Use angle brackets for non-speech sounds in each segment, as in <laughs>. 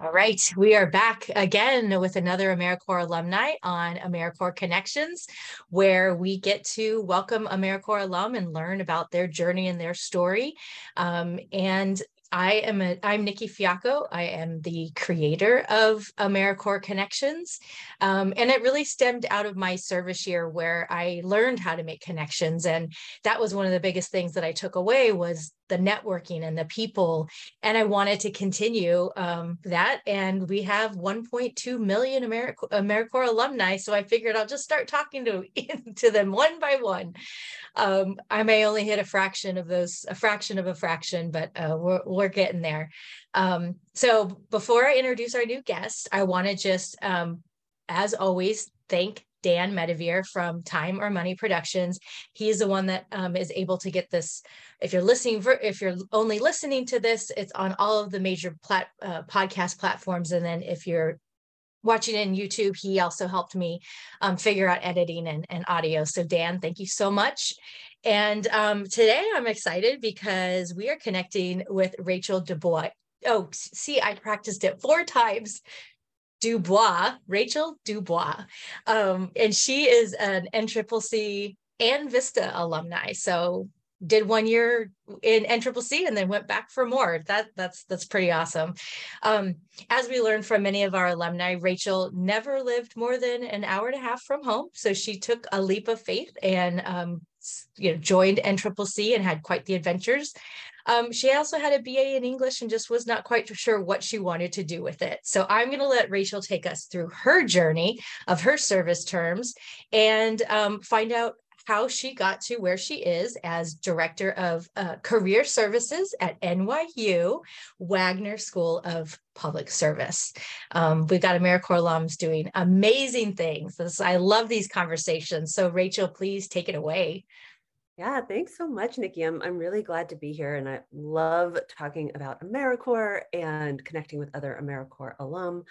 All right, we are back again with another AmeriCorps alumni on AmeriCorps Connections, where we get to welcome AmeriCorps alum and learn about their journey and their story. Um, and I am a, I'm Nikki Fiacco. I am the creator of AmeriCorps Connections. Um, and it really stemmed out of my service year where I learned how to make connections. And that was one of the biggest things that I took away was the networking and the people. And I wanted to continue um, that. And we have 1.2 million AmeriCorps, alumni. So I figured I'll just start talking to, <laughs> to them one by one. Um, I may only hit a fraction of those, a fraction of a fraction, but uh, we're, we're getting there. Um, so before I introduce our new guest, I want to just, um, as always, thank Dan Medevere from Time or Money Productions. He is the one that um, is able to get this. If you're listening, if you're only listening to this, it's on all of the major plat, uh, podcast platforms. And then if you're watching in YouTube, he also helped me um, figure out editing and, and audio. So Dan, thank you so much. And um, today I'm excited because we are connecting with Rachel Dubois. Oh, see, I practiced it four <laughs> times. Dubois, Rachel Dubois. Um, and she is an NCCC and Vista alumni. So did one year in NCCC and then went back for more. That that's that's pretty awesome. Um, as we learned from many of our alumni, Rachel never lived more than an hour and a half from home, so she took a leap of faith and um, you know joined NCCC and had quite the adventures. Um, she also had a BA in English and just was not quite sure what she wanted to do with it. So I'm going to let Rachel take us through her journey of her service terms and um, find out how she got to where she is as director of uh, career services at NYU Wagner School of Public Service. Um, we've got AmeriCorps alums doing amazing things. This, I love these conversations. So, Rachel, please take it away. Yeah, thanks so much, Nikki. I'm, I'm really glad to be here and I love talking about AmeriCorps and connecting with other AmeriCorps alum.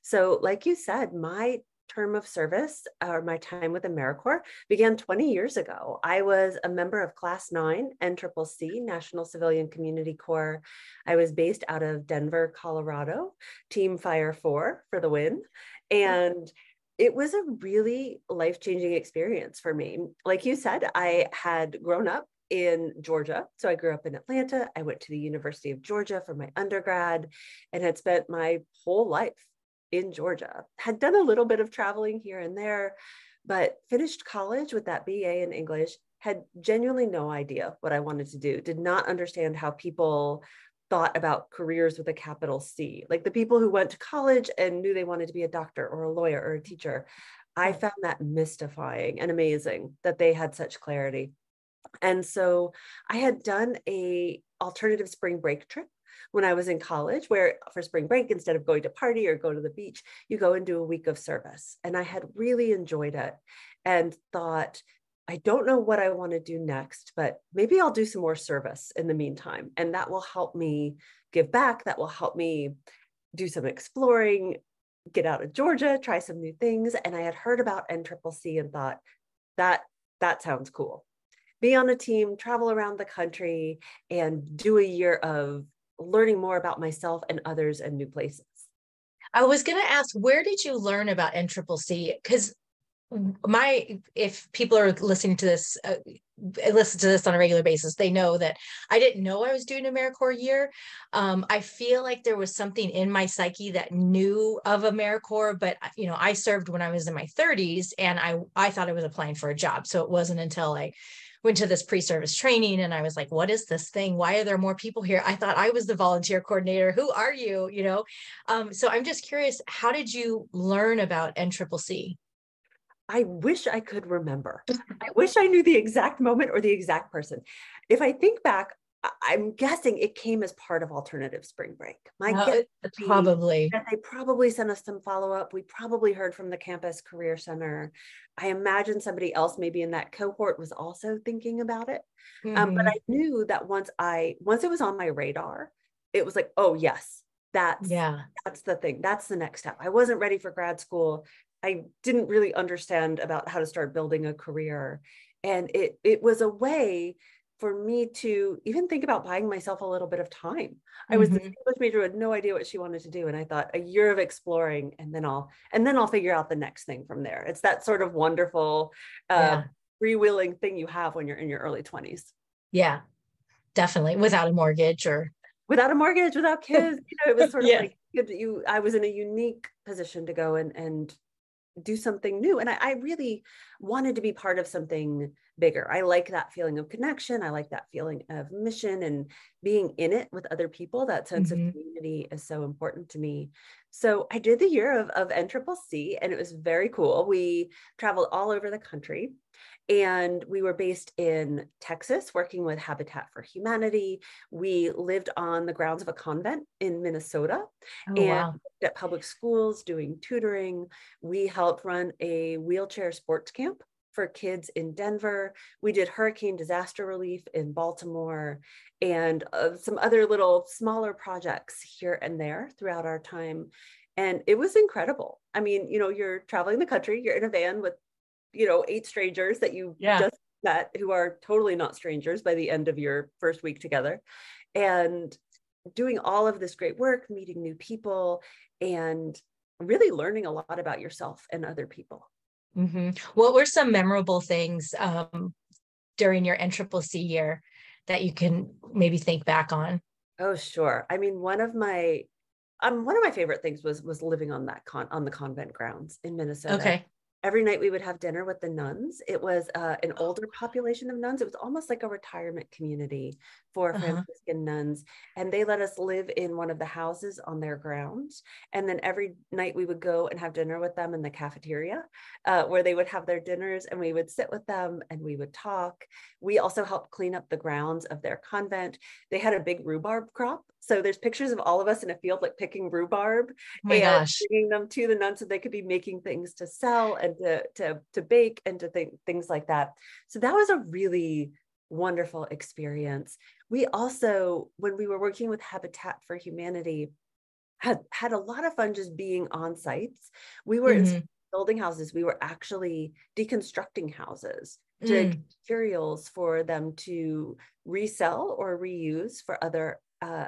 So, like you said, my term of service or my time with AmeriCorps began 20 years ago. I was a member of Class 9 NCCC, National Civilian Community Corps. I was based out of Denver, Colorado, Team Fire 4 for the win. Mm. And it was a really life changing experience for me. Like you said, I had grown up in Georgia. So I grew up in Atlanta. I went to the University of Georgia for my undergrad and had spent my whole life in Georgia. Had done a little bit of traveling here and there, but finished college with that BA in English. Had genuinely no idea what I wanted to do, did not understand how people thought about careers with a capital C. Like the people who went to college and knew they wanted to be a doctor or a lawyer or a mm-hmm. teacher. I found that mystifying and amazing that they had such clarity. And so I had done a alternative spring break trip when I was in college, where for spring break, instead of going to party or go to the beach, you go and do a week of service. And I had really enjoyed it and thought I don't know what I want to do next, but maybe I'll do some more service in the meantime. And that will help me give back. That will help me do some exploring, get out of Georgia, try some new things. And I had heard about NCCC and thought that that sounds cool. Be on a team, travel around the country, and do a year of learning more about myself and others and new places. I was going to ask, where did you learn about NCCC? Because my if people are listening to this uh, listen to this on a regular basis they know that i didn't know i was doing americorps year. Um, i feel like there was something in my psyche that knew of americorps but you know i served when i was in my 30s and i i thought i was applying for a job. So it wasn't until i went to this pre-service training and i was like what is this thing? Why are there more people here? I thought i was the volunteer coordinator. Who are you? You know? Um, so i'm just curious how did you learn about nccc I wish I could remember. I <laughs> wish I knew the exact moment or the exact person. If I think back, I'm guessing it came as part of alternative spring break. My guess probably they probably sent us some follow up. We probably heard from the campus career center. I imagine somebody else maybe in that cohort was also thinking about it. Mm-hmm. Um, but mm-hmm. I knew that once I once it was on my radar, it was like, oh yes, that's yeah, that's the thing. That's the next step. I wasn't ready for grad school. I didn't really understand about how to start building a career. And it it was a way for me to even think about buying myself a little bit of time. I was mm-hmm. the English major had no idea what she wanted to do. And I thought a year of exploring and then I'll and then I'll figure out the next thing from there. It's that sort of wonderful uh yeah. freewheeling thing you have when you're in your early 20s. Yeah, definitely. Without a mortgage or without a mortgage, without kids. You know, it was <laughs> sort of yeah. like you I was in a unique position to go and and do something new. And I, I, really wanted to be part of something bigger. I like that feeling of connection. I like that feeling of mission and being in it with other people. That sense mm-hmm. of community is so important to me. So I did the year of, of NCCC and it was very cool. We traveled all over the country. And we were based in Texas, working with Habitat for Humanity. We lived on the grounds of a convent in Minnesota oh, and wow. at public schools doing tutoring. We helped run a wheelchair sports camp for kids in Denver. We did hurricane disaster relief in Baltimore and uh, some other little smaller projects here and there throughout our time. And it was incredible. I mean, you know, you're traveling the country, you're in a van with you know, eight strangers that you yeah. just met who are totally not strangers by the end of your first week together. And doing all of this great work, meeting new people, and really learning a lot about yourself and other people. Mm-hmm. What were some memorable things um, during your NCCC year that you can maybe think back on? Oh, sure. I mean, one of my um, one of my favorite things was was living on that con on the convent grounds in Minnesota. Okay every night we would have dinner with the nuns. It was uh, an older population of nuns. It was almost like a retirement community for uh-huh. Franciscan nuns. And they let us live in one of the houses on their grounds. And then every night we would go and have dinner with them in the cafeteria uh, where they would have their dinners and we would sit with them and we would talk. We also helped clean up the grounds of their convent. They had a big rhubarb crop. So there's pictures of all of us in a field like picking rhubarb oh and gosh. bringing them to the nuns so they could be making things to sell and to, to, to bake and to think things like that. So that was a really wonderful experience. We also, when we were working with Habitat for Humanity, had had a lot of fun just being on sites. We were mm-hmm. building houses. We were actually deconstructing houses to mm. materials for them to resell or reuse for other uh,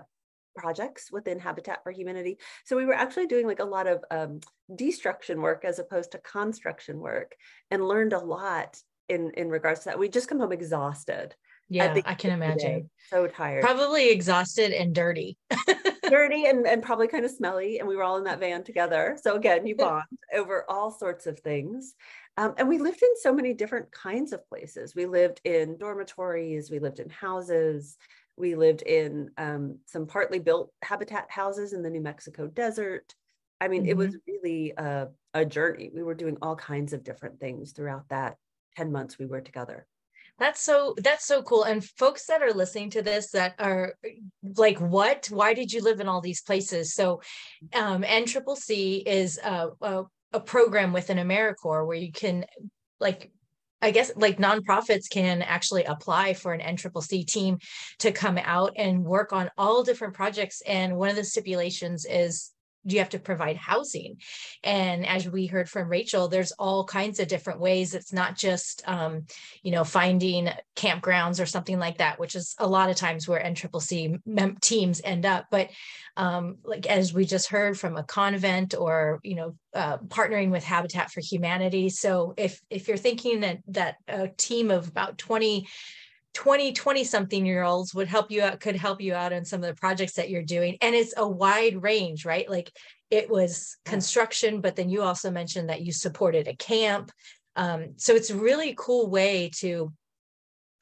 projects within Habitat for Humanity. So we were actually doing like a lot of um, destruction work as opposed to construction work and learned a lot in in regards to that. We just come home exhausted. Yeah, I can imagine. So tired. Probably exhausted and dirty. <laughs> dirty and, and probably kind of smelly. And we were all in that van together. So again, you <laughs> bond over all sorts of things. Um, and we lived in so many different kinds of places. We lived in dormitories, we lived in houses, we lived in um, some partly built habitat houses in the New Mexico desert. I mean, mm-hmm. it was mm-hmm. really a, a journey. We were doing all kinds of different things throughout that 10 months we were together that's so that's so cool and folks that are listening to this that are like what why did you live in all these places so um nccc is a, a, a program within americorps where you can like I guess like nonprofits can actually apply for an NCCC team to come out and work on all different projects. And one of the stipulations is you have to provide housing. And as we heard from rachel there's all kinds of different ways. It's not just um, you know finding campgrounds or something like that which is a lot of times where nccc mem- teams end up. But um, like as we just heard from a convent or you know uh, partnering with habitat for humanity. So if if you're thinking that that a team of about 20 20 20 something year olds would help you out could help you out on some of the projects that you're doing and it's a wide range right? Like it was construction but then you also mentioned that you supported a camp. Um, so it's a really cool way to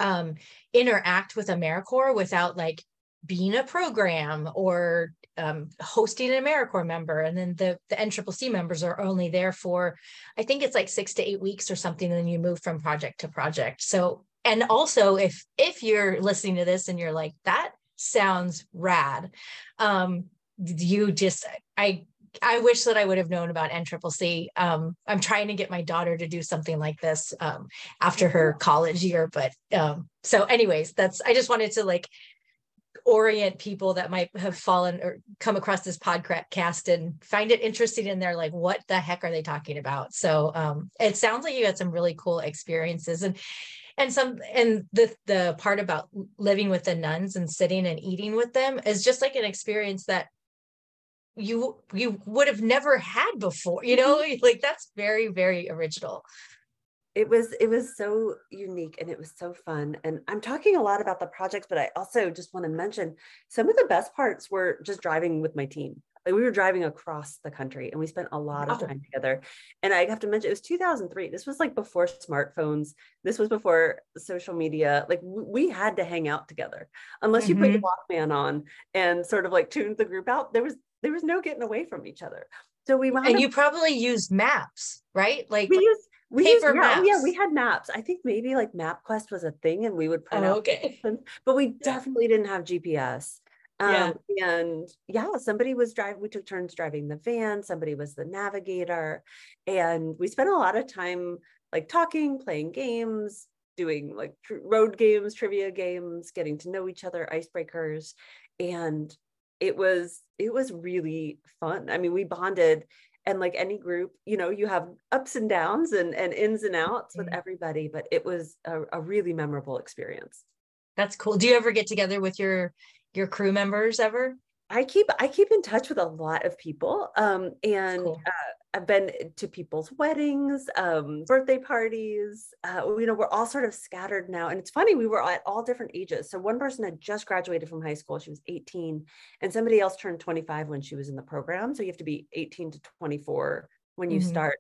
um, interact with americorps without like being a program or um, hosting an AmeriCorps member, and then the the NCCC members are only there for, I think it's like six to eight weeks or something, and then you move from project to project. So and also if if you're listening to this and you're like that sounds rad um you just i i wish that i would have known about nccc um i'm trying to get my daughter to do something like this um after her college year but um so anyways that's i just wanted to like orient people that might have fallen or come across this podcast and find it interesting and they're like what the heck are they talking about? So um it sounds like you had some really cool experiences and and some and the the part about living with the nuns and sitting and eating with them is just like an experience that you you would have never had before you know? Mm-hmm. <laughs> like that's very very original. It was it was so unique and it was so fun. And i'm talking a lot about the projects but i also just want to mention some of the best parts were just driving with my team like we were driving across the country and we spent a lot of time together and i have to mention it was 2003 this was like before smartphones this was before social media like we had to hang out together unless you mm-hmm. put your walkman on and sort of like tuned the group out there was there was no getting away from each other so we and you probably used maps right like we used we paper used, maps. Yeah, we had maps. I think maybe like MapQuest was a thing, and we would print oh, out. Okay. <laughs> But we definitely didn't have GPS. Um, yeah. And yeah, somebody was driving, we took turns driving the van, somebody was the navigator. And we spent a lot of time like talking, playing games, doing like tr- road games, trivia games, getting to know each other, icebreakers. And it was, it was really fun. I mean, we bonded and like any group you know you have ups and downs and, and ins and outs with mm-hmm. everybody but it was a, a really memorable experience that's cool do you ever get together with your your crew members ever? I keep I keep in touch with a lot of people, um, and cool. uh, I've been to people's weddings, um, birthday parties. Uh, you know, we're all sort of scattered now, and it's funny. We were at all different ages. So one person had just graduated from high school; she was 18, and somebody else turned 25 when she was in the program. So you have to be 18 to 24 when you mm-hmm. start.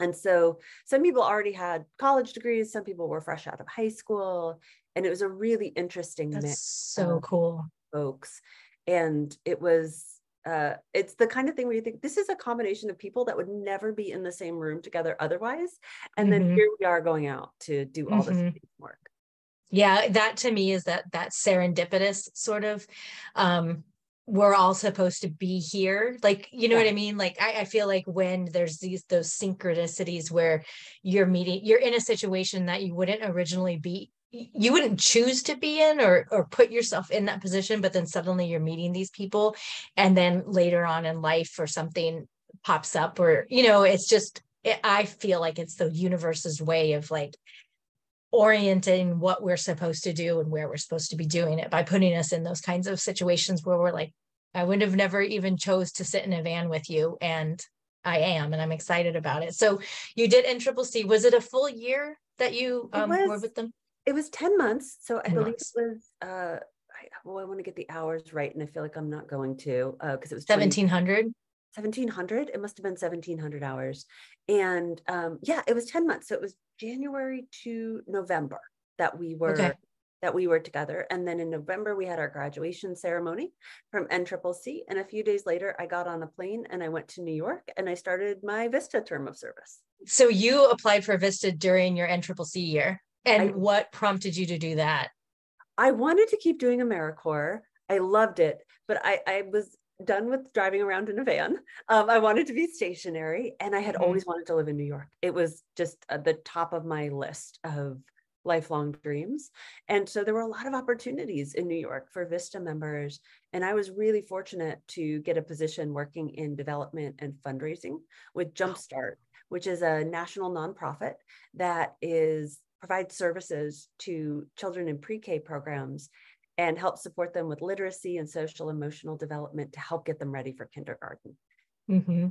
And so some people already had college degrees. Some people were fresh out of high school, and it was a really interesting That's mix. So cool folks and it was uh, it's the kind of thing where you think this is a combination of people that would never be in the same room together otherwise and mm-hmm. then here we are going out to do all mm-hmm. this work yeah that to me is that that serendipitous sort of um we're all supposed to be here like you know yeah. what i mean like I, I feel like when there's these those synchronicities where you're meeting you're in a situation that you wouldn't originally be you wouldn't choose to be in or or put yourself in that position but then suddenly you're meeting these people and then later on in life or something pops up or you know it's just it, i feel like it's the universe's way of like orienting what we're supposed to do and where we're supposed to be doing it by putting us in those kinds of situations where we're like i would have never even chose to sit in a van with you and i am and i'm excited about it. So you did NCCC. Was it a full year that you um, were with them it was 10 months. So I believe months. it was, uh, I, well, I want to get the hours right. And I feel like I'm not going to, uh, cause it was 1700. 1700. It must've been 1700 hours. And, um, yeah, it was 10 months. So it was January to November that we were, okay. that we were together. And then in November, we had our graduation ceremony from NCCC. And a few days later, I got on a plane and I went to New York and I started my VISTA term of service. So you applied for VISTA during your NCCC year? And I, what prompted you to do that? I wanted to keep doing AmeriCorps. I loved it, but I, I was done with driving around in a van. Um, I wanted to be stationary, and I had mm-hmm. always wanted to live in New York. It was just at the top of my list of lifelong dreams. And so there were a lot of opportunities in New York for Vista members. And I was really fortunate to get a position working in development and fundraising with Jumpstart, which is a national nonprofit that is provide services to children in pre-K programs and help support them with literacy and social emotional development to help get them ready for kindergarten. Mm-hmm.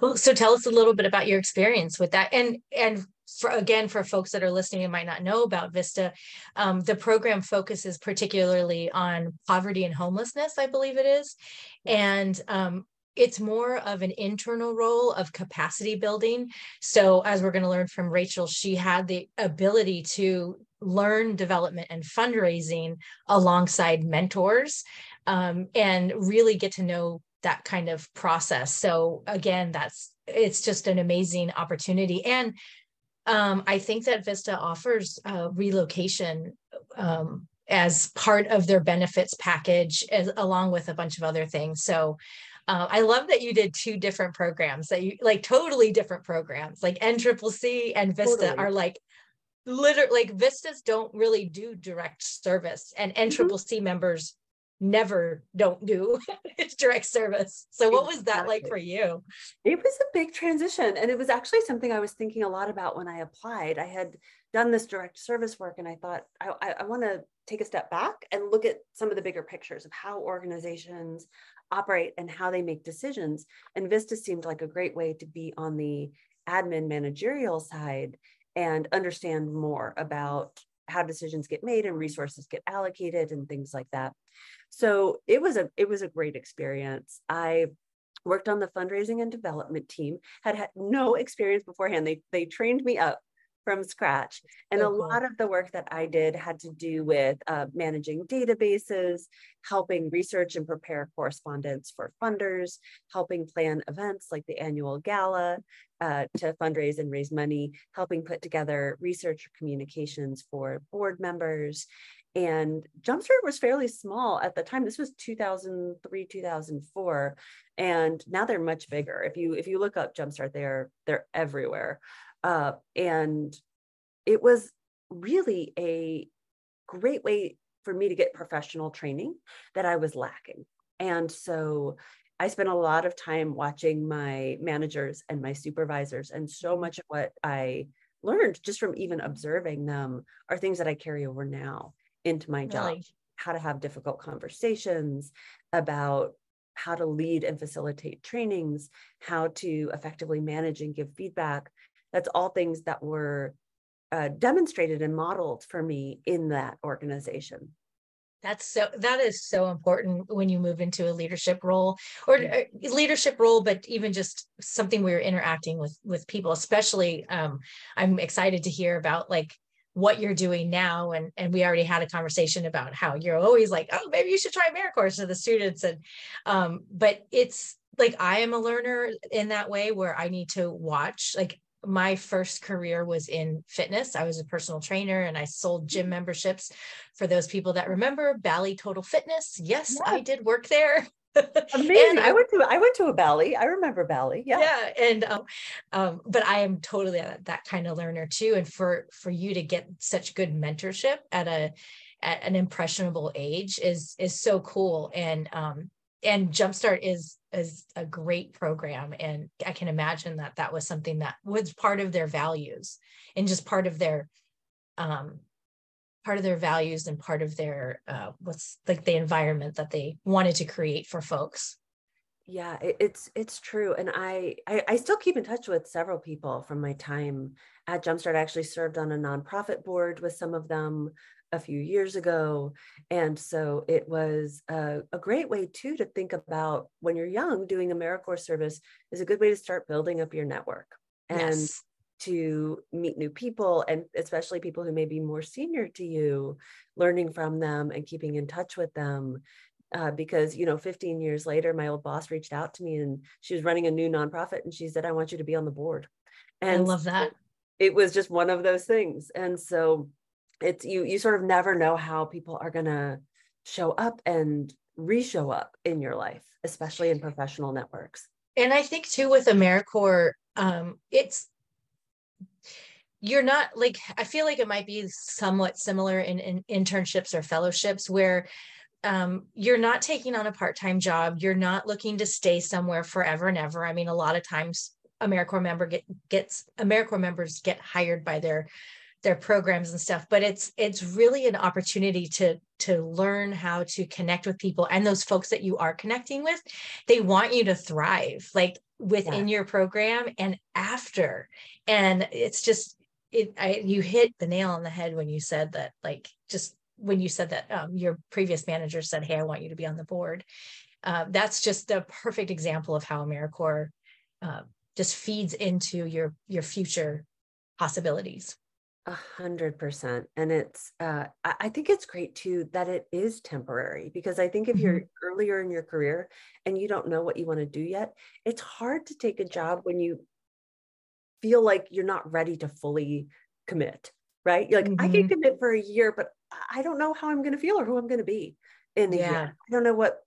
Well, so tell us a little bit about your experience with that, and and for again for folks that are listening and might not know about Vista, um, the program focuses particularly on poverty and homelessness, I believe it is, and um, it's more of an internal role of capacity building. So, as we're going to learn from Rachel, she had the ability to learn development and fundraising alongside mentors um, and really get to know that kind of process. So, again, that's it's just an amazing opportunity. And um, I think that Vista offers uh, relocation um, as part of their benefits package, as, along with a bunch of other things. So uh, I love that you did two different programs that you like totally different programs like NCCC and Vista totally. are like literally like Vistas don't really do direct service and NCCC mm-hmm. members never don't do <laughs> direct service. So what was that like for you? It was a big transition and it was actually something I was thinking a lot about when I applied. I had done this direct service work and I thought I, I, I want to take a step back and look at some of the bigger pictures of how organizations operate and how they make decisions. And Vista seemed like a great way to be on the admin managerial side and understand more about how decisions get made and resources get allocated and things like that. So it was a it was a great experience. I worked on the fundraising and development team, had had no experience beforehand. They they trained me up from scratch. And a lot of the work that I did had to do with uh, managing databases, helping research and prepare correspondence for funders, helping plan events like the annual gala uh, to fundraise and raise money, helping put together research communications for board members. And Jumpstart was fairly small at the time. This was 2003, 2004, and now they're much bigger. If you if you look up Jumpstart, they're they're everywhere. Uh, and it was really a great way for me to get professional training that I was lacking. And so I spent a lot of time watching my managers and my supervisors, and so much of what I learned just from even observing them are things that I carry over now into my job. Really? How to have difficult conversations about how to lead and facilitate trainings, how to effectively manage and give feedback, that's all things that were uh, demonstrated and modeled for me in that organization. That's so that is so important when you move into a leadership role or uh, leadership role but even just something where you're interacting with with people especially um, i'm excited to hear about like what you're doing now and and we already had a conversation about how you're always like oh maybe you should try AmeriCorps to the students and um but it's like I am a learner in that way where I need to watch like my first career was in fitness. I was a personal trainer and I sold gym mm-hmm. memberships for those people that remember Bally Total Fitness. Yes, yeah. I did work there. <laughs> Amazing. I, I, went to I went to a Bally. I remember Bally. Yeah. Yeah. And um, um, but I am totally that, that kind of learner too. And for for you to get such good mentorship at a at an impressionable age is is so cool. And um and Jumpstart is is a great program. And i can imagine that that was something that was part of their values and just part of their um part of their values and part of their uh what's like the environment that they wanted to create for folks. Yeah it, it's it's true. And I, I i still keep in touch with several people from my time at jumpstart. I actually served on a nonprofit board with some of them a few years ago. And so it was a, a, great way too to think about when you're young, doing AmeriCorps service is a good way to start building up your network and yes. to meet new people and especially people who may be more senior to you, learning from them and keeping in touch with them. Uh, because you know 15 years later my old boss reached out to me and she was running a new nonprofit and she said i want you to be on the board and i love that it was just one of those things and so it's you you sort of never know how people are going to show up and re-show up in your life especially in professional networks. And i think too with americorps um, it's you're not like i feel like it might be somewhat similar in, in internships or fellowships where um, you're not taking on a part-time job. You're not looking to stay somewhere forever and ever. I mean a lot of times AmeriCorps member get, gets AmeriCorps members get hired by their their programs and stuff but it's it's really an opportunity to to learn how to connect with people and those folks that you are connecting with they want you to thrive like within yeah. your program and after. And it's just it I, you hit the nail on the head when you said that like just when you said that um, your previous manager said hey i want you to be on the board. Uh, that's just a perfect example of how americorps uh, just feeds into your your future possibilities a hundred percent. And it's, uh, I think it's great too that it is temporary because I think if mm-hmm. you're earlier in your career and you don't know what you want to do yet, it's hard to take a job when you feel like you're not ready to fully commit, right? You're like, mm-hmm. I can mm-hmm. commit for a year, but I don't know how I'm going to feel or who I'm going to be in a yeah. year. I don't know what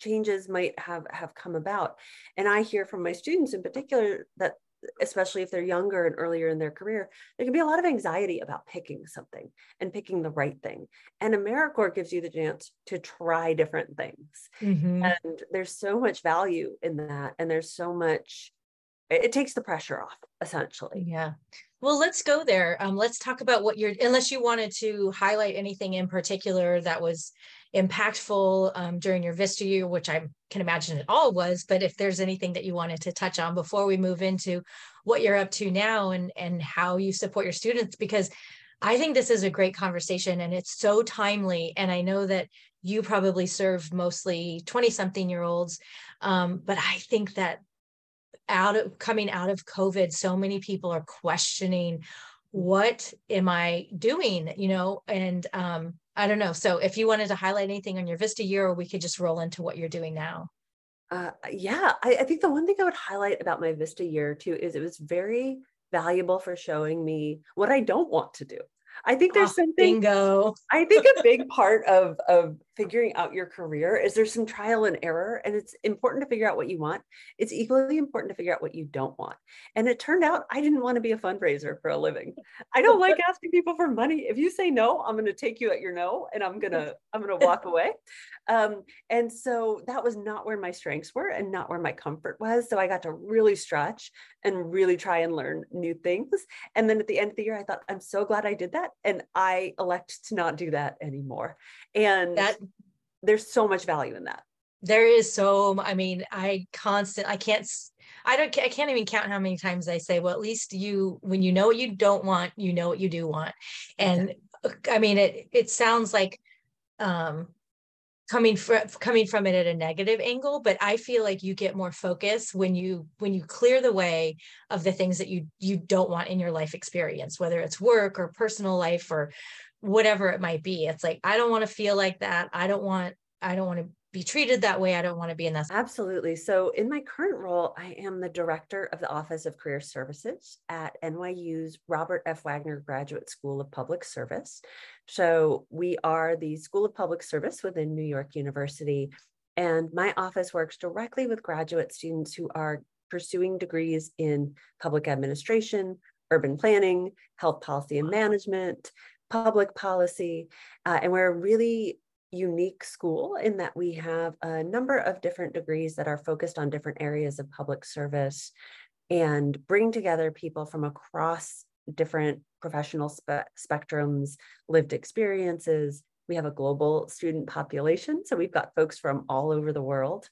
changes might have have come about. And I hear from my students in particular that especially if they're younger and earlier in their career, there can be a lot of anxiety about picking something and picking the right thing. And AmeriCorps gives you the chance to try different things. Mm-hmm. And there's so much value in that. And there's so much, it takes the pressure off, essentially. Yeah. Well, let's go there. Um, let's talk about what you're, unless you wanted to highlight anything in particular that was impactful um, during your Vista year, which I can imagine it all was. But if there's anything that you wanted to touch on before we move into what you're up to now and and how you support your students, because I think this is a great conversation and it's so timely. And I know that you probably serve mostly 20 something year olds. Um, but I think that out of coming out of COVID, so many people are questioning what am I doing, you know, and um, I don't know. So if you wanted to highlight anything on your Vista year, or we could just roll into what you're doing now. Uh, yeah, I, I think the one thing I would highlight about my Vista year too is it was very valuable for showing me what I don't want to do. I think there's oh, something bingo. I think a big part of of figuring out your career is there's some trial and error and it's important to figure out what you want. It's equally important to figure out what you don't want. And it turned out I didn't want to be a fundraiser for a living. I don't like <laughs> asking people for money. If you say no, I'm going to take you at your no and I'm going <laughs> to I'm going to walk away. Um, and so that was not where my strengths were and not where my comfort was. So I got to really stretch and really try and learn new things. And then at the end of the year, I thought, I'm so glad I did that. And I elect to not do that anymore. And that there's so much value in that. There is so, I mean, I constant, I can't, I don't, I can't even count how many times I say, well, at least you, when you know what you don't want, you know what you do want. And I mean, it, it sounds like, um, coming from coming from it at a negative angle but i feel like you get more focus when you when you clear the way of the things that you you don't want in your life experience whether it's work or personal life or whatever it might be it's like i don't want to feel like that i don't want i don't want to be treated that way. I don't want to be in that. Absolutely. So, in my current role, I am the director of the Office of Career Services at NYU's Robert F. Wagner Graduate School of Public Service. So, we are the School of Public Service within New York University. And my office works directly with graduate students who are pursuing degrees in public administration, urban planning, health policy and management, public policy. Uh, and we're a really unique school in that we have a number of different degrees that are focused on different areas of public service and bring together people from across different professional spe- spectrums, lived experiences. We have a global student population, so we've got folks from all over the world.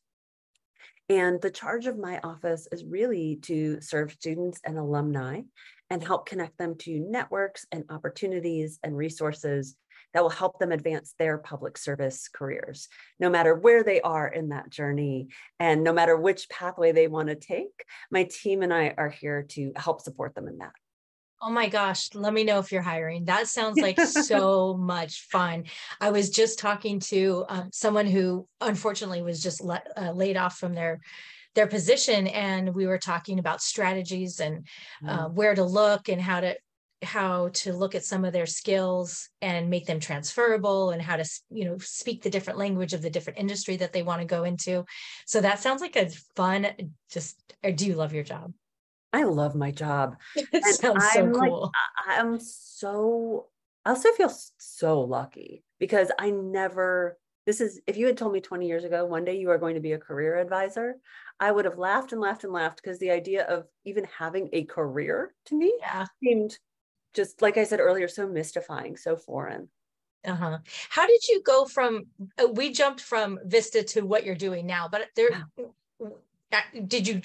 And the charge of my office is really to serve students and alumni and help connect them to networks and opportunities and resources that will help them advance their public service careers, no matter where they are in that journey and no matter which pathway they want to take. My team and I are here to help support them in that. Oh my gosh, let me know if you're hiring. That sounds like <laughs> so much fun. I was just talking to um, someone who unfortunately was just let, uh, laid off from their their position and we were talking about strategies and uh, mm. where to look and how to how to look at some of their skills and make them transferable and how to you know speak the different language of the different industry that they want to go into so that sounds like a fun just do you love your job i love my job <laughs> it sounds I'm so cool like, i'm so i also feel so lucky because i never this is if you had told me 20 years ago one day you are going to be a career advisor i would have laughed and laughed and laughed because the idea of even having a career to me yeah. seemed just like I said earlier, so mystifying, so foreign. Uh-huh. How did you go from uh, we jumped from Vista to what you're doing now, but there uh, did you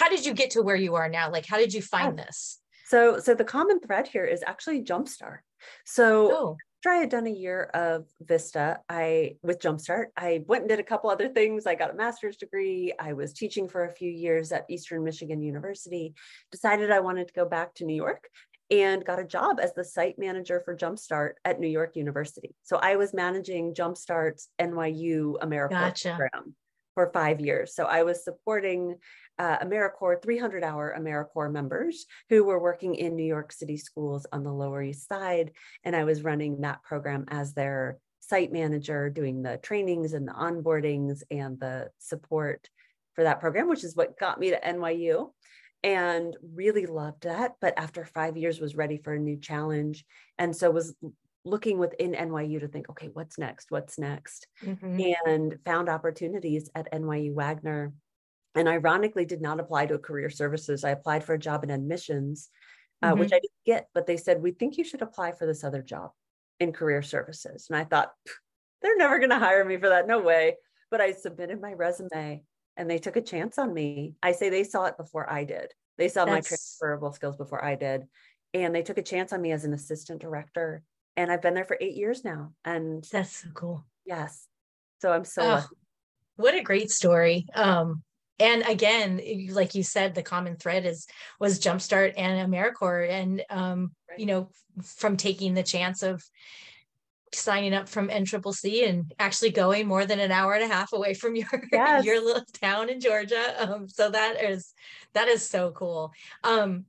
how did you get to where you are now? Like how did you find oh. this? So so the common thread here is actually Jumpstart. So oh. after I had done a year of Vista, I with Jumpstart, I went and did a couple other things. I got a master's degree. I was teaching for a few years at Eastern Michigan University. Decided I wanted to go back to New York and got a job as the site manager for Jumpstart at New York University. So I was managing Jumpstart's NYU AmeriCorps gotcha. program for five years. So I was supporting uh, AmeriCorps 300 hour AmeriCorps members who were working in New York City schools on the Lower East Side. And I was running that program as their site manager, doing the trainings and the onboardings and the support for that program, which is what got me to NYU. and really loved that. But after five years, was ready for a new challenge. And so was looking within NYU to think, okay, what's next? What's next? Mm-hmm. And found opportunities at NYU Wagner. And ironically, did not apply to a career services. I applied for a job in admissions, uh, mm-hmm. which I didn't get, but they said, we think you should apply for this other job in career services. And I thought, they're never going to hire me for that. No way. But I submitted my resume and they took a chance on me. I say they saw it before I did. They saw That's... my transferable skills before I did. And they took a chance on me as an assistant director. And I've been there for eight years now. And that's so cool. Yes. So I'm so oh, what a great story. Um, and again, like you said, the common thread is was Jumpstart and AmeriCorps. And um, right. you know, from taking the chance of signing up from NCCC and actually going more than an hour and a half away from your <laughs> yes. your little town in Georgia. Um, so that is that is so cool. Um,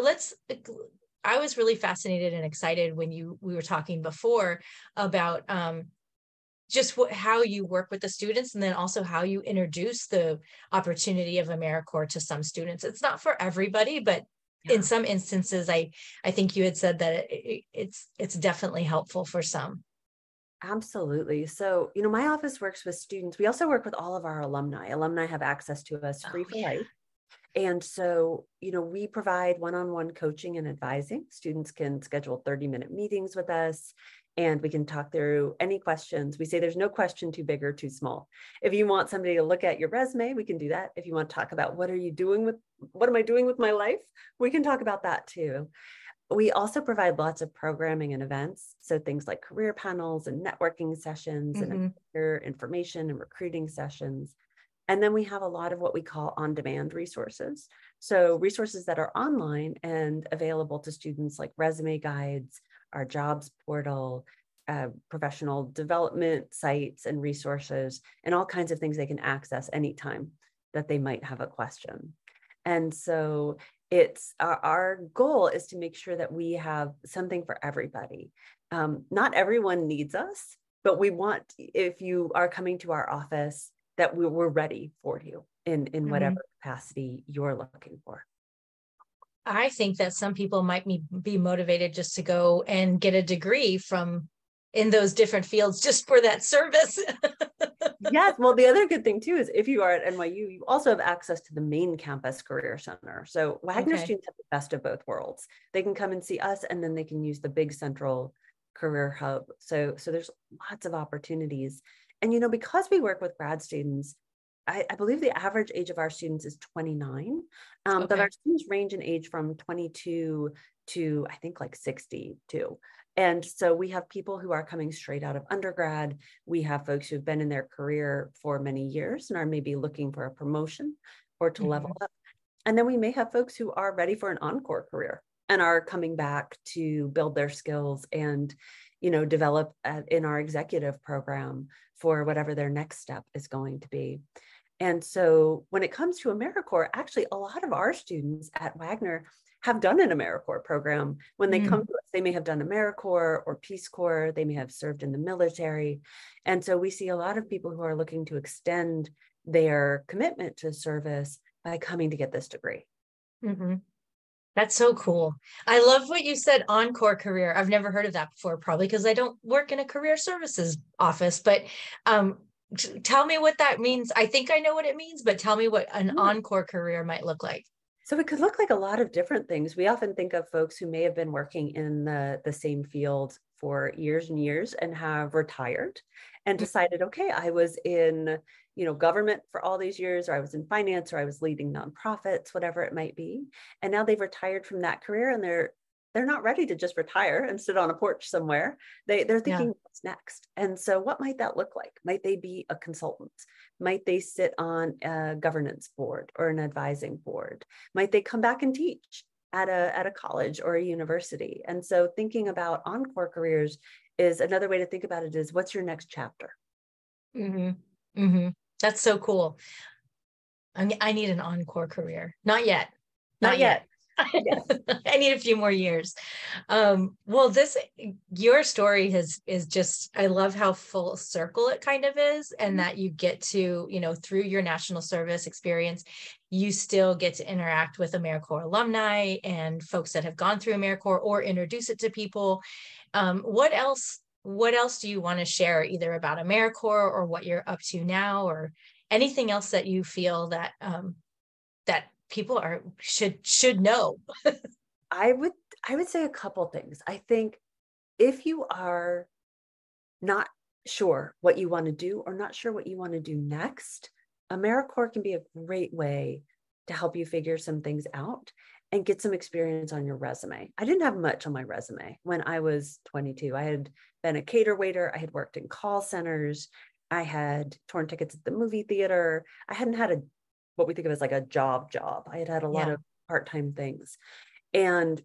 let's. I was really fascinated and excited when you we were talking before about um, just what, how you work with the students and then also how you introduce the opportunity of AmeriCorps to some students. It's not for everybody, but yeah. in some instances i i think you had said that it, it's it's definitely helpful for some absolutely so you know my office works with students we also work with all of our alumni alumni have access to us oh, free oh, for yeah. life and so, you know, we provide one on one coaching and advising. Students can schedule 30 minute meetings with us and we can talk through any questions. We say there's no question too big or too small. If you want somebody to look at your resume, we can do that. If you want to talk about what are you doing with what am I doing with my life, we can talk about that too. We also provide lots of programming and events. So things like career panels and networking sessions mm-hmm. and information and recruiting sessions. And then we have a lot of what we call on demand resources. So, resources that are online and available to students, like resume guides, our jobs portal, uh, professional development sites and resources, and all kinds of things they can access anytime that they might have a question. And so it's our, our goal is to make sure that we have something for everybody. Um, not everyone needs us, but we want, if you are coming to our office, that we, we're ready for you in, in mm-hmm. whatever capacity you're looking for. I think that some people might be motivated just to go and get a degree from in those different fields just for that service. <laughs> yes. Well, the other good thing too is if you are at NYU, you also have access to the main campus career center. So Wagner okay. students have the best of both worlds. They can come and see us and then they can use the big central career hub. So so there's lots of opportunities. And you know, because we work with grad students, I, I, believe the average age of our students is 29, um, okay. but our students range in age from 22 to I think like 62. And so we have people who are coming straight out of undergrad. We have folks who've been in their career for many years and are maybe looking for a promotion or to mm-hmm. level up. And then we may have folks who are ready for an encore career and are coming back to build their skills and you know develop at, in our executive program for whatever their next step is going to be and so when it comes to AmeriCorps, actually, a lot of our students at Wagner have done an AmeriCorps program. When they mm. come to us, they may have done AmeriCorps or Peace Corps, they may have served in the military. And so we see a lot of people who are looking to extend their commitment to service by coming to get this degree. Mm-hmm. That's so cool. I love what you said encore career. I've never heard of that before, probably because I don't work in a career services office. But um, tell me what that means. I think I know what it means, but tell me what an mm. encore career might look like. So it could look like a lot of different things. We often think of folks who may have been working in the, the same field for years and years and have retired and mm. decided, okay, I was in, you know, government for all these years, or I was in finance, or I was leading nonprofits, whatever it might be. And now they've retired from that career and they're they're not ready to just retire and sit on a porch somewhere. They they're thinking yeah. what's next. And so what might that look like? Might they be a consultant? Might they sit on a governance board or an advising board? Might they come back and teach at a at a college or a university? And so thinking about encore careers is another way to think about it is what's your next chapter? Mm-hmm. Mm-hmm. That's so cool. I, I need an encore career. Not yet. Not, Not yet. yet <laughs> I need a few more years. Um, well, this your story has is just I love how full circle it kind of is, and mm-hmm. that you get to, you know, through your national service experience, you still get to interact with AmeriCorps alumni and folks that have gone through AmeriCorps or introduce it to people. Um, what else? What else do you want to share, either about AmeriCorps or what you're up to now, or anything else that you feel that um, that people are should should know i would i would say a couple things i think if you are not sure what you want to do or not sure what you want to do next americorps can be a great way to help you figure some things out and get some experience on your resume. I didn't have much on my resume when I was 22. I had been a cater waiter, I had worked in call centers, I had torn tickets at the movie theater. I hadn't had a what we think of as like a job job. I had had a lot yeah. of part-time things. And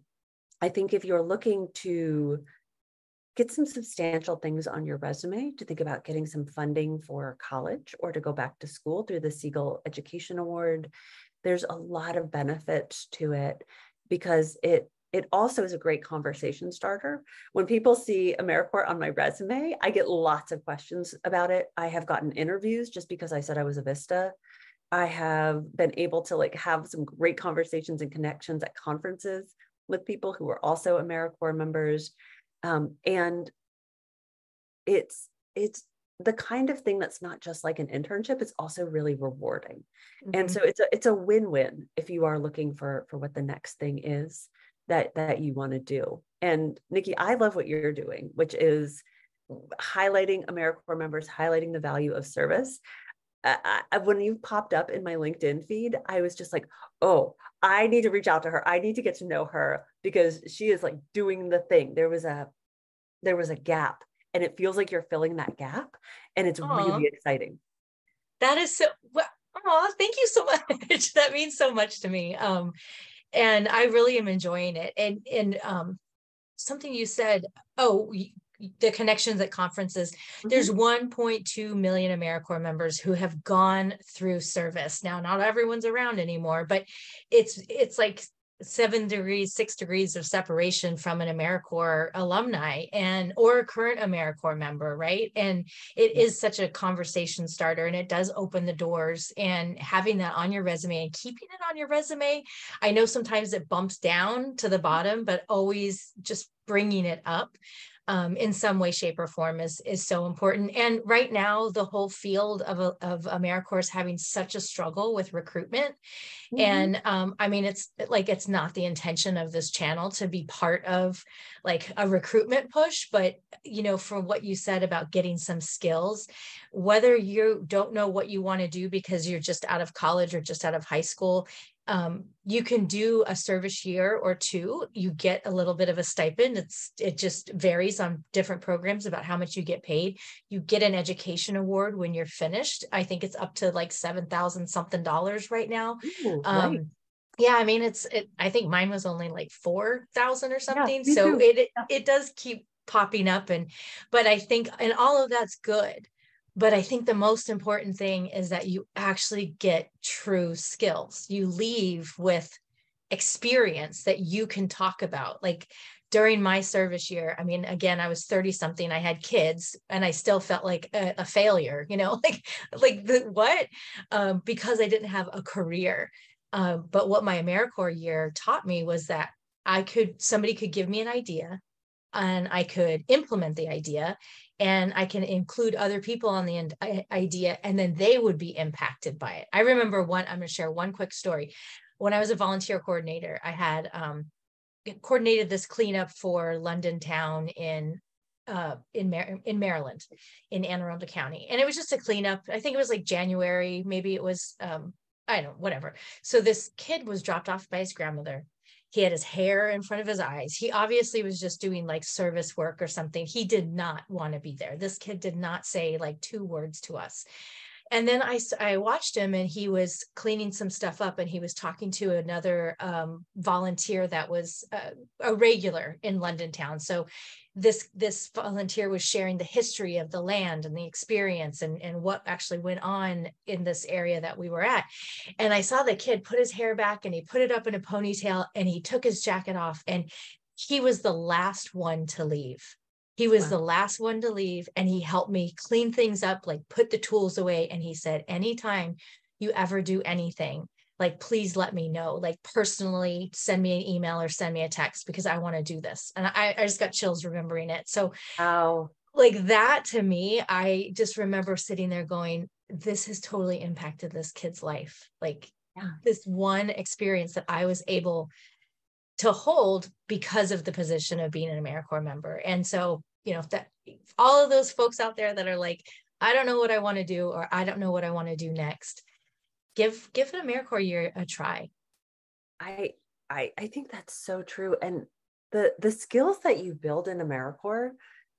I think if you're looking to get some substantial things on your resume, to think about getting some funding for college or to go back to school through the Segal Education Award, there's a lot of benefits to it because it it also is a great conversation starter. When people see AmeriCorps on my resume, I get lots of questions about it. I have gotten interviews just because I said I was a Vista. I have been able to like have some great conversations and connections at conferences with people who are also AmeriCorps members. Um, and it's it's the kind of thing that's not just like an internship it's also really rewarding mm-hmm. and so it's a it's a win-win if you are looking for for what the next thing is that that you want to do and nikki i love what you're doing which is highlighting americorps members highlighting the value of service I, I, when you popped up in my LinkedIn feed, I was just like, oh, I need to reach out to her. I need to get to know her because she is like doing the thing. There was a there was a gap and it feels like you're filling that gap and it's Aww. really exciting. That is so well, oh, thank you so <laughs> much. that means so much to me. Um and I really am enjoying it. And and um something you said, oh, the connections at conferences. Mm-hmm. There's 1.2 million AmeriCorps members who have gone through service. Now, not everyone's around anymore, but it's it's like seven degrees, six degrees of separation from an AmeriCorps alumni and or a current AmeriCorps member, right? And it is such a conversation starter and it does open the doors and having that on your resume and keeping it on your resume. I know sometimes it bumps down to the bottom, but always just bringing it up um, in some way, shape, or form is is so important. And right now, the whole field of of AmeriCorps is having such a struggle with recruitment. Mm-hmm. And um, I mean, it's like it's not the intention of this channel to be part of like a recruitment push, but you know, for what you said about getting some skills, whether you don't know what you want to do because you're just out of college or just out of high school, um, you can do a service year or two you get a little bit of a stipend. It's it just varies on different programs about how much you get paid. You get an education award when you're finished. I think it's up to like 7000 something dollars right now. Ooh, um, right. yeah i mean it's it, i think mine was only like 4000 or something. yeah, so it, it it does keep popping up and but i think and all of that's good but I think the most important thing is that you actually get true skills. You leave with experience that you can talk about. Like during my service year, I mean, again, I was 30 something, I had kids and I still felt like a, a failure, you know, <laughs> like, like the what? Um, because I didn't have a career. Um, but what my AmeriCorps year taught me was that I could, somebody could give me an idea and I could implement the idea and I can include other people on the idea and then they would be impacted by it. I remember one, I'm going to share one quick story. When I was a volunteer coordinator, I had um, coordinated this cleanup for London Town in uh, in Mar- in Maryland, in Anne Arundel County, and it was just a cleanup. I think it was like January, maybe it was um, I don't know, whatever. So this kid was dropped off by his grandmother he had his hair in front of his eyes. He obviously was just doing like service work or something. He did not want to be there. This kid did not say like two words to us. And then I, I watched him and he was cleaning some stuff up and he was talking to another um, volunteer that was uh, a regular in london town. So this this volunteer was sharing the history of the land and the experience and, and what actually went on in this area that we were at. And i saw the kid put his hair back and he put it up in a ponytail and he took his jacket off and he was the last one to leave he was wow. the last one to leave and he helped me clean things up, like put the tools away. And he said, anytime you ever do anything, like please let me know, like personally send me an email or send me a text because I want to do this. And I, I just got chills remembering it. So wow. like that to me, I just remember sitting there going, this has totally impacted this kid's life. Like yeah. this one experience that I was able to hold because of the position of being an AmeriCorps member. And so, you know, that all of those folks out there that are like, I don't know what I want to do, or I don't know what I want to do next, give give an AmeriCorps year a try. I I I think that's so true. And the the skills that you build in AmeriCorps,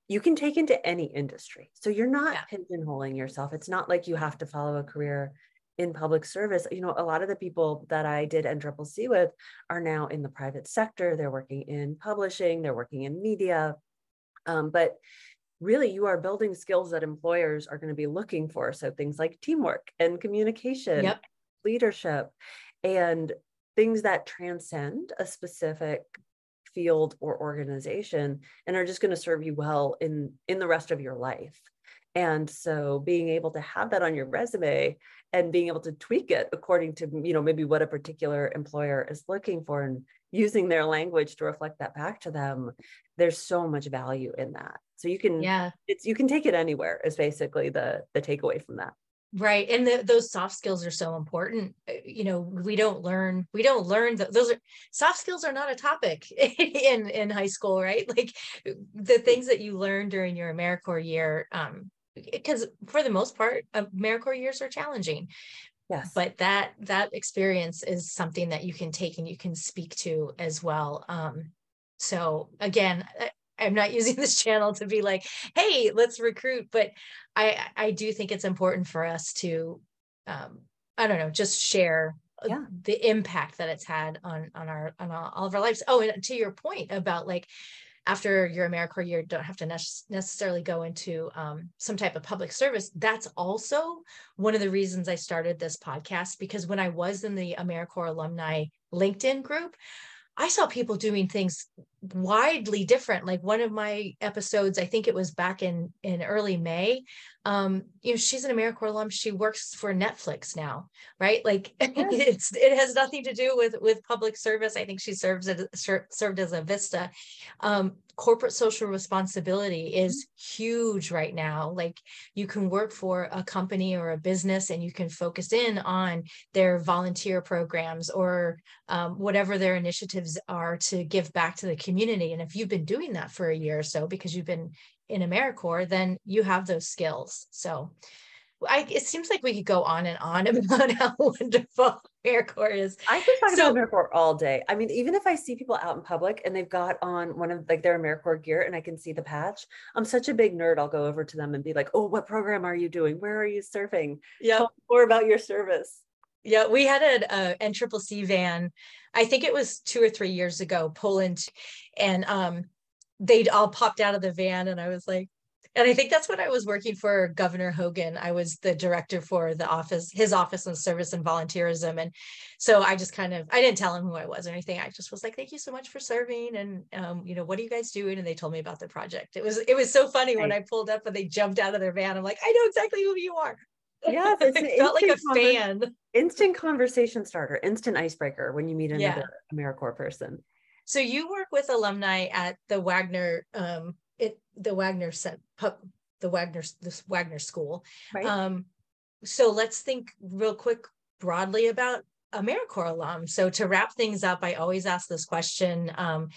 you can take into any industry. So you're not yeah. pigeonholing yourself. It's not like you have to follow a career in public service you know a lot of the people that i did nccc with are now in the private sector they're working in publishing they're working in media um, but really you are building skills that employers are going to be looking for so things like teamwork and communication yep. leadership and things that transcend a specific field or organization and are just going to serve you well in in the rest of your life and so being able to have that on your resume and being able to tweak it according to, you know, maybe what a particular employer is looking for and using their language to reflect that back to them, there's so much value in that. So you can, yeah, it's, you can take it anywhere is basically the, the takeaway from that. Right. And the, those soft skills are so important. Uh, you know we don't learn we don't learn the, those are soft skills are not a topic <laughs> in in high school right? Like the things that you learn during your americorps year um because for the most part americorps years are challenging. Yes. But that that experience is something that you can take and you can speak to as well. Um so again i'm not <laughs> using this channel to be like hey let's recruit but i i do think it's important for us to um i don't know just share uh, yeah. the impact that it's had on on our on all of our lives. Oh and to your point about like after your AmeriCorps year, don't have to ne- necessarily go into um, some type of public service. That's also one of the reasons I started this podcast because when I was in the AmeriCorps alumni LinkedIn group, I saw people doing things widely different. Like one of my episodes, I think it was back in in early May. Um, you know, she's an AmeriCorps alum. She works for Netflix now, right? Like <laughs> it's it has nothing to do with with public service. I think she serves as served as a Vista. Um, corporate social responsibility is huge right now. Like you can work for a company or a business and you can focus in on their volunteer programs or um, whatever their initiatives are to give back to the community. And if you've been doing that for a year or so because you've been in AmeriCorps, then you have those skills. So I, it seems like we could go on and on <laughs> about how wonderful AmeriCorps is. I could talk so, about AmeriCorps all day. I mean, even if I see people out in public and they've got on one of like their AmeriCorps gear and I can see the patch, I'm such a big nerd. I'll go over to them and be like, "Oh, what program are you doing? Where are you serving? Yeah, more about your service." Yeah, we had an uh, NCCC van. I think it was two or three years ago, Poland, and um, they'd all popped out of the van, and I was like, and I think that's when I was working for Governor Hogan. I was the director for the office, his office on service and volunteerism. And so I just kind of, I didn't tell him who I was or anything. I just was like, thank you so much for serving. And, um, you know, what are you guys doing? And they told me about the project. It was, it was so funny when I pulled up and they jumped out of their van. I'm like, I know exactly who you are. Yeah, it <laughs> felt like a fan. Instant conversation starter, instant icebreaker when you meet another yeah. AmeriCorps person. So you work with alumni at the Wagner um, it the Wagner set the Wagner this Wagner school. Right. Um, so let's think real quick broadly about AmeriCorps alum. So to wrap things up, I always ask this question. Um,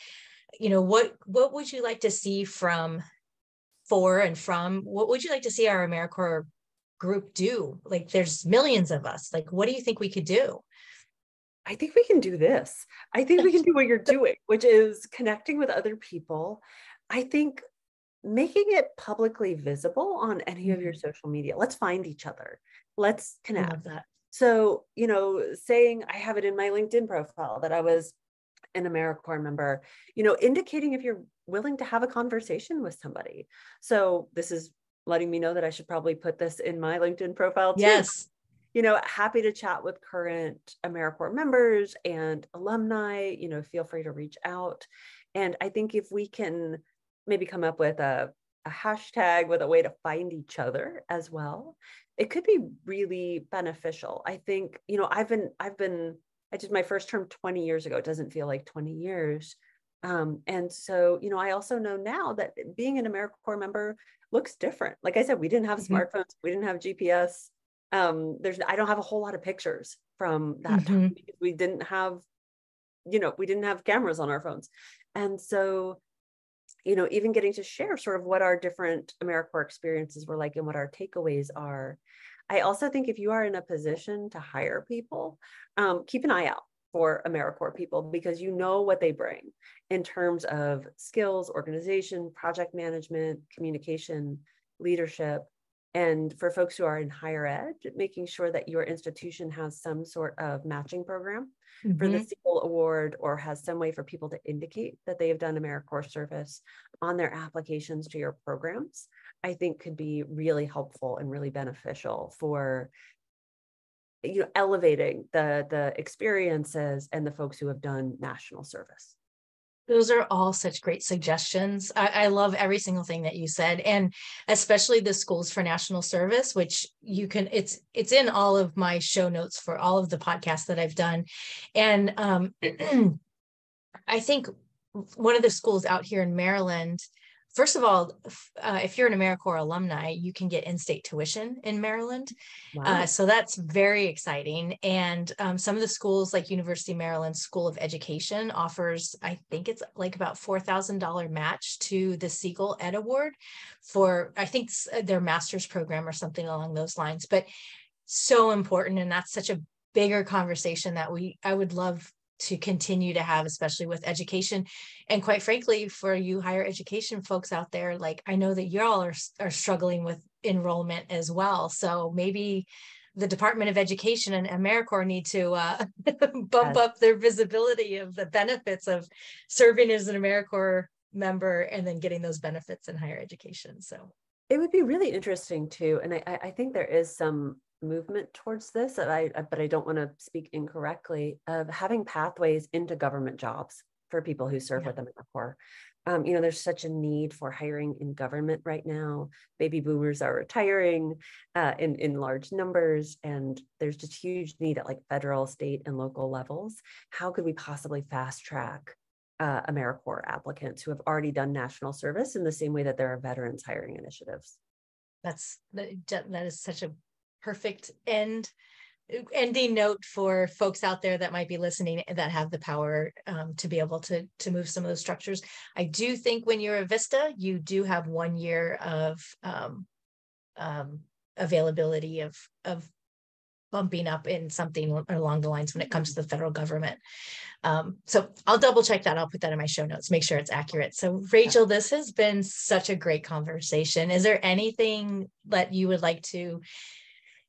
you know, what what would you like to see from for and from? What would you like to see our AmeriCorps group do? Like, there's millions of us. Like, what do you think we could do? I think we can do this. I think we can do what you're <laughs> doing, which is connecting with other people. I think making it publicly visible on any of your mm-hmm. social media. Let's find each other. let's connect. So, you know, saying I have it in my LinkedIn profile that I was an AmeriCorps member, you know, indicating if you're willing to have a conversation with somebody. So this is letting me know that I should probably put this in my LinkedIn profile too. Yes. You know, happy to chat with current AmeriCorps members and alumni. You know, feel free to reach out. And I think if we can maybe come up with a, a hashtag with a way to find each other as well, it could be really beneficial. I think, you know, I've been, I've been, I did my first term 20 years ago. It doesn't feel like 20 years. Um, and so, you know, I also know now that being an AmeriCorps member looks different. Like I said, we didn't have mm-hmm. smartphones, we didn't have GPS. Um, there's I don't have a whole lot of pictures from that mm-hmm. time because we didn't have, you know, we didn't have cameras on our phones. And so, you know, even getting to share sort of what our different AmeriCorps experiences were like and what our takeaways are. I also think if you are in a position to hire people, um, keep an eye out for AmeriCorps people because you know what they bring in terms of skills, organization, project management, communication, leadership. And for folks who are in higher ed, making sure that your institution has some sort of matching program mm-hmm. for the mm-hmm. Segal Award or has some way for people to indicate that they have done AmeriCorps service on their applications to your programs, I think could be really helpful and really beneficial for you know elevating the the experiences and the folks who have done national service those are all such great suggestions. I, I, love every single thing that you said, and especially the schools for national service, which you can. It's it's in all of my show notes for all of the podcasts that I've done, and um, <clears throat> I think one of the schools out here in Maryland first of all, uh, if you're an AmeriCorps alumni, you can get in-state tuition in Maryland. Wow. Uh, so that's very exciting. And um, some of the schools, like University of Maryland School of Education, offers, I think it's like about $4,000 match to the Segal Ed Award for, I think uh, their master's program or something along those lines. But so important. And that's such a bigger conversation that we, I would love to continue to have, especially with education. And quite frankly, for you higher education folks out there, like I know that y'all are, are struggling with enrollment as well. So maybe the Department of Education and AmeriCorps need to uh, <laughs> bump yes. up their visibility of the benefits of serving as an AmeriCorps member and then getting those benefits in higher education. So it would be really interesting too. And I, I think there is some movement towards this, I, but I don't want to speak incorrectly, of having pathways into government jobs for people who serve yeah. with AmeriCorps. Um, you know, there's such a need for hiring in government right now. Baby boomers are retiring uh, in, in large numbers, and there's just huge need at like federal, state, and local levels. How could we possibly fast track uh, AmeriCorps applicants who have already done national service in the same way that there are veterans hiring initiatives? That's that, that is such a perfect end ending note for folks out there that might be listening that have the power um, to be able to to move some of those structures. I do think when you're a Vista, you do have one year of um, um, availability of of bumping up in something along the lines when it comes to the federal government. Um, so I'll double check that. I'll put that in my show notes, make sure it's accurate. So Rachel, this has been such a great conversation. Is there anything that you would like to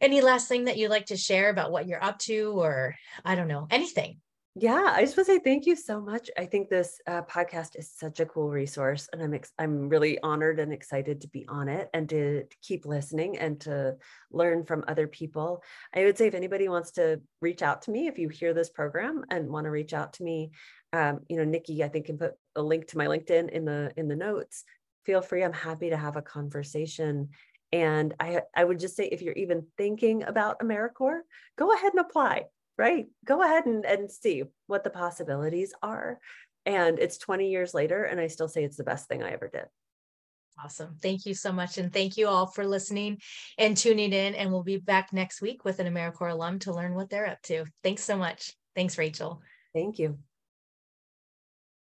any last thing that you'd like to share about what you're up to or i don't know anything? Yeah i just want to say thank you so much. I think this uh, podcast is such a cool resource and i'm ex- i'm really honored and excited to be on it and to, keep listening and to learn from other people. I would say if anybody wants to reach out to me if you hear this program and want to reach out to me um, you know nikki i think can put a link to my linkedin in the in the notes. Feel free i'm happy to have a conversation and I, I would just say, if you're even thinking about AmeriCorps, go ahead and apply, right? Go ahead and, and see what the possibilities are. And it's 20 years later, and I still say it's the best thing I ever did. Awesome. Thank you so much. And thank you all for listening and tuning in. And we'll be back next week with an AmeriCorps alum to learn what they're up to. Thanks so much. Thanks, Rachel. Thank you.